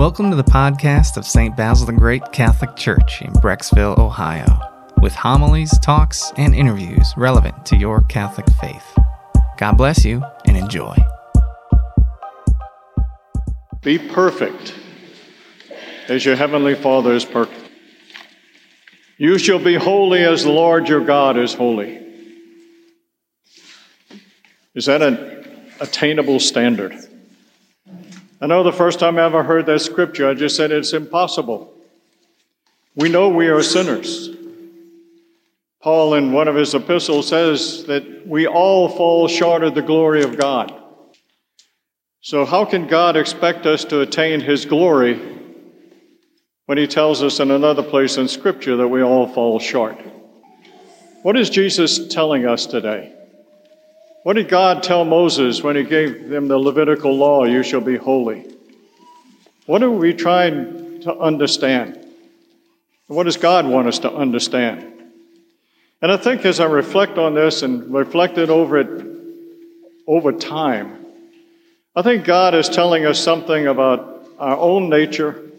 Welcome to the podcast of St. Basil the Great Catholic Church in Brecksville, Ohio, with homilies, talks, and interviews relevant to your Catholic faith. God bless you and enjoy. Be perfect as your heavenly Father is perfect. You shall be holy as the Lord your God is holy. Is that an attainable standard? I know the first time I ever heard that scripture, I just said it's impossible. We know we are sinners. Paul, in one of his epistles, says that we all fall short of the glory of God. So, how can God expect us to attain his glory when he tells us in another place in Scripture that we all fall short? What is Jesus telling us today? What did God tell Moses when he gave them the Levitical law, you shall be holy? What are we trying to understand? What does God want us to understand? And I think as I reflect on this and reflected over it over time, I think God is telling us something about our own nature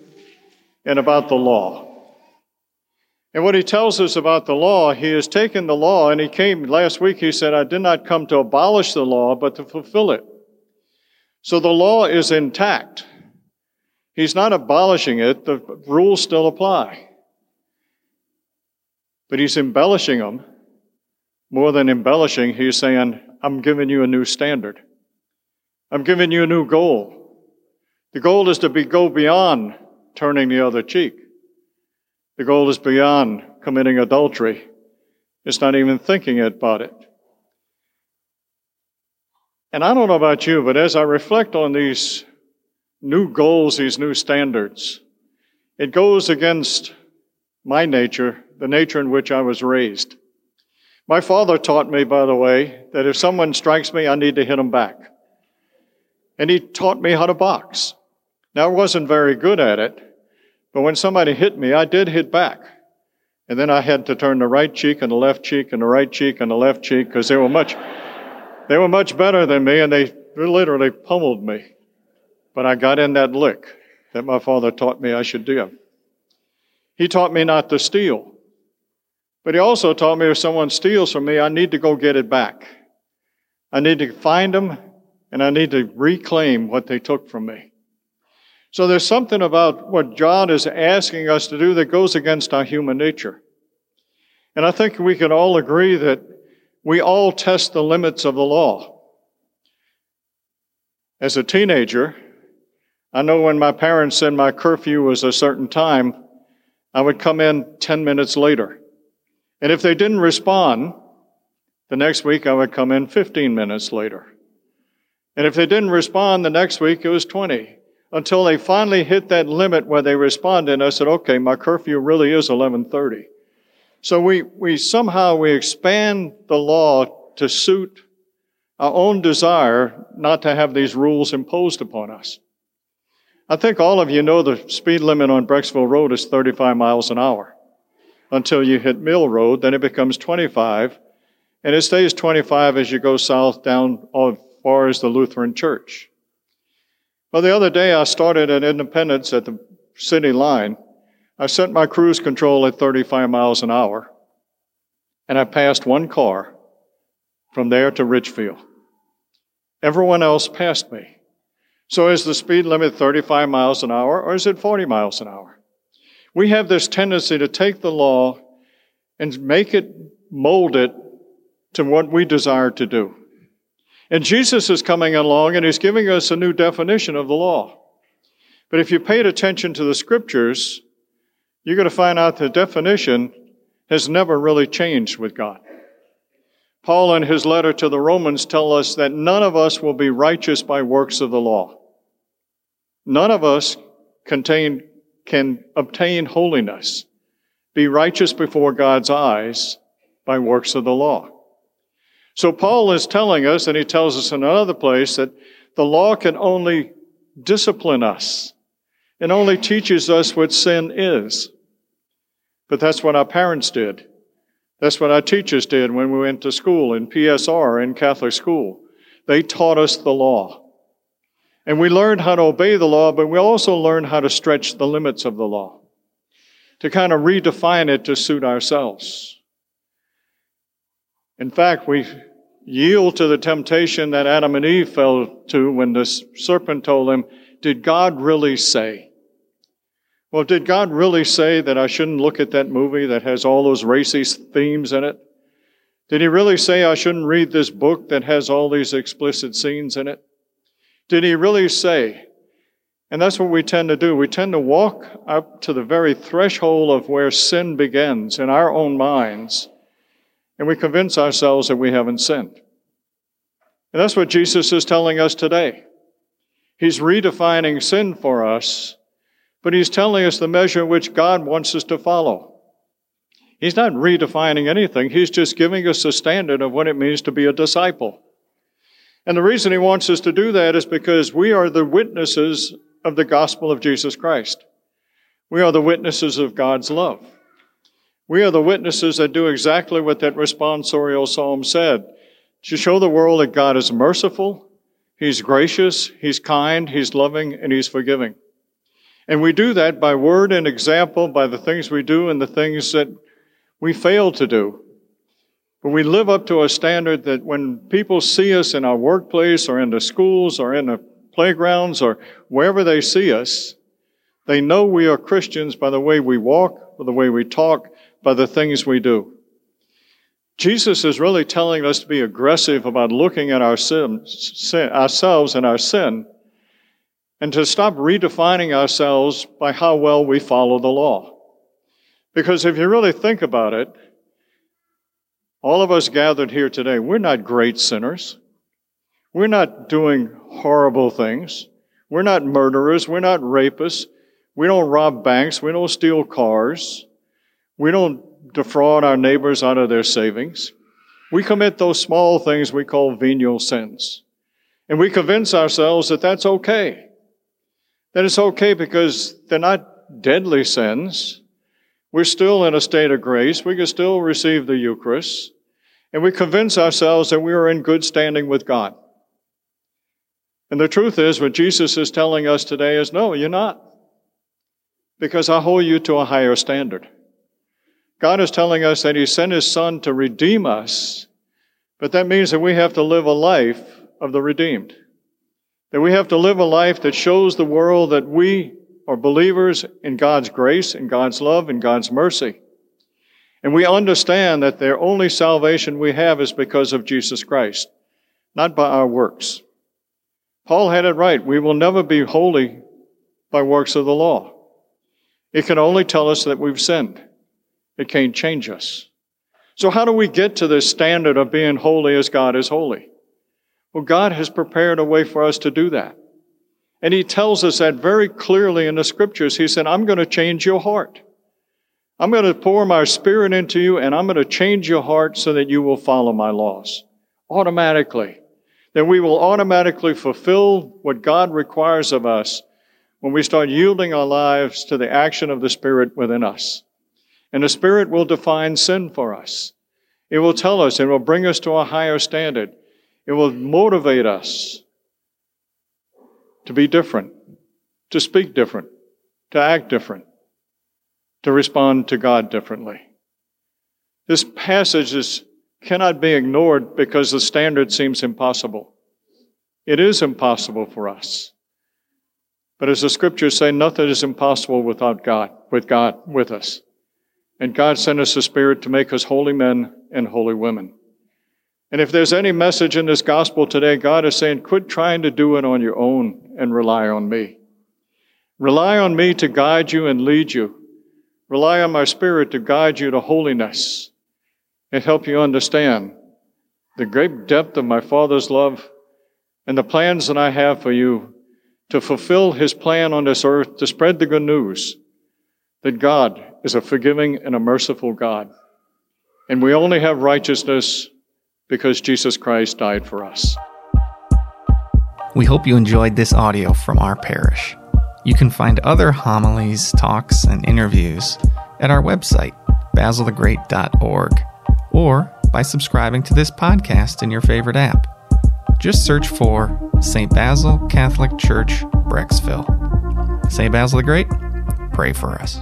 and about the law. And what he tells us about the law, he has taken the law, and he came last week, he said, I did not come to abolish the law, but to fulfill it. So the law is intact. He's not abolishing it, the rules still apply. But he's embellishing them. More than embellishing, he's saying, I'm giving you a new standard. I'm giving you a new goal. The goal is to be, go beyond turning the other cheek. The goal is beyond committing adultery. It's not even thinking about it. And I don't know about you, but as I reflect on these new goals, these new standards, it goes against my nature, the nature in which I was raised. My father taught me, by the way, that if someone strikes me, I need to hit them back. And he taught me how to box. Now, I wasn't very good at it, but when somebody hit me, I did hit back. And then I had to turn the right cheek and the left cheek and the right cheek and the left cheek because they were much, they were much better than me and they literally pummeled me. But I got in that lick that my father taught me I should do. He taught me not to steal. But he also taught me if someone steals from me, I need to go get it back. I need to find them and I need to reclaim what they took from me. So there's something about what God is asking us to do that goes against our human nature. And I think we can all agree that we all test the limits of the law. As a teenager, I know when my parents said my curfew was a certain time, I would come in 10 minutes later. And if they didn't respond, the next week I would come in 15 minutes later. And if they didn't respond the next week, it was 20 until they finally hit that limit where they responded. And I said, okay, my curfew really is 1130. So we, we somehow we expand the law to suit our own desire not to have these rules imposed upon us. I think all of you know the speed limit on Brecksville Road is 35 miles an hour until you hit Mill Road, then it becomes 25, and it stays 25 as you go south down as far as the Lutheran Church. Well, the other day I started at Independence at the city line. I set my cruise control at 35 miles an hour, and I passed one car from there to Ridgefield. Everyone else passed me. So is the speed limit 35 miles an hour or is it 40 miles an hour? We have this tendency to take the law and make it, mold it to what we desire to do. And Jesus is coming along and he's giving us a new definition of the law. But if you paid attention to the scriptures, you're going to find out the definition has never really changed with God. Paul, in his letter to the Romans, tell us that none of us will be righteous by works of the law. None of us contain, can obtain holiness, be righteous before God's eyes by works of the law. So Paul is telling us, and he tells us in another place, that the law can only discipline us. It only teaches us what sin is. But that's what our parents did. That's what our teachers did when we went to school in PSR in Catholic school. They taught us the law. And we learned how to obey the law, but we also learned how to stretch the limits of the law, to kind of redefine it to suit ourselves. In fact, we yield to the temptation that Adam and Eve fell to when the serpent told them, Did God really say? Well, did God really say that I shouldn't look at that movie that has all those racy themes in it? Did he really say I shouldn't read this book that has all these explicit scenes in it? Did he really say? And that's what we tend to do. We tend to walk up to the very threshold of where sin begins in our own minds, and we convince ourselves that we haven't sinned. And that's what Jesus is telling us today. He's redefining sin for us but he's telling us the measure which God wants us to follow. He's not redefining anything, he's just giving us a standard of what it means to be a disciple. And the reason he wants us to do that is because we are the witnesses of the gospel of Jesus Christ. We are the witnesses of God's love. We are the witnesses that do exactly what that responsorial psalm said to show the world that God is merciful, He's gracious, He's kind, He's loving, and He's forgiving. And we do that by word and example, by the things we do and the things that we fail to do. But we live up to a standard that when people see us in our workplace or in the schools or in the playgrounds or wherever they see us, they know we are Christians by the way we walk, by the way we talk, by the things we do. Jesus is really telling us to be aggressive about looking at our sin, sin, ourselves and our sin and to stop redefining ourselves by how well we follow the law. Because if you really think about it, all of us gathered here today, we're not great sinners. We're not doing horrible things. We're not murderers. We're not rapists. We don't rob banks. We don't steal cars. We don't defraud our neighbors out of their savings. We commit those small things we call venial sins. And we convince ourselves that that's okay That it's okay because they're not deadly sins. We're still in a state of grace. We can still receive the Eucharist. And we convince ourselves that we are in good standing with God. And the truth is, what Jesus is telling us today is no, you're not. Because I hold you to a higher standard. God is telling us that He sent His Son to redeem us, but that means that we have to live a life of the redeemed. That we have to live a life that shows the world that we are believers in God's grace, in God's love, in God's mercy. And we understand that the only salvation we have is because of Jesus Christ, not by our works. Paul had it right. We will never be holy by works of the law. It can only tell us that we've sinned. It can't change us. So how do we get to this standard of being holy as God is holy? Well, God has prepared a way for us to do that. And He tells us that very clearly in the scriptures. He said, I'm going to change your heart. I'm going to pour my spirit into you and I'm going to change your heart so that you will follow my laws automatically. Then we will automatically fulfill what God requires of us when we start yielding our lives to the action of the Spirit within us. And the Spirit will define sin for us. It will tell us, it will bring us to a higher standard. It will motivate us to be different, to speak different, to act different, to respond to God differently. This passage is, cannot be ignored because the standard seems impossible. It is impossible for us. But as the scriptures say, nothing is impossible without God, with God with us. And God sent us the Spirit to make us holy men and holy women. And if there's any message in this gospel today, God is saying, quit trying to do it on your own and rely on me. Rely on me to guide you and lead you. Rely on my spirit to guide you to holiness and help you understand the great depth of my Father's love and the plans that I have for you to fulfill his plan on this earth to spread the good news that God is a forgiving and a merciful God. And we only have righteousness because Jesus Christ died for us. We hope you enjoyed this audio from our parish. You can find other homilies, talks, and interviews at our website, basilthegreat.org, or by subscribing to this podcast in your favorite app. Just search for St. Basil Catholic Church, Brecksville. St. Basil the Great, pray for us.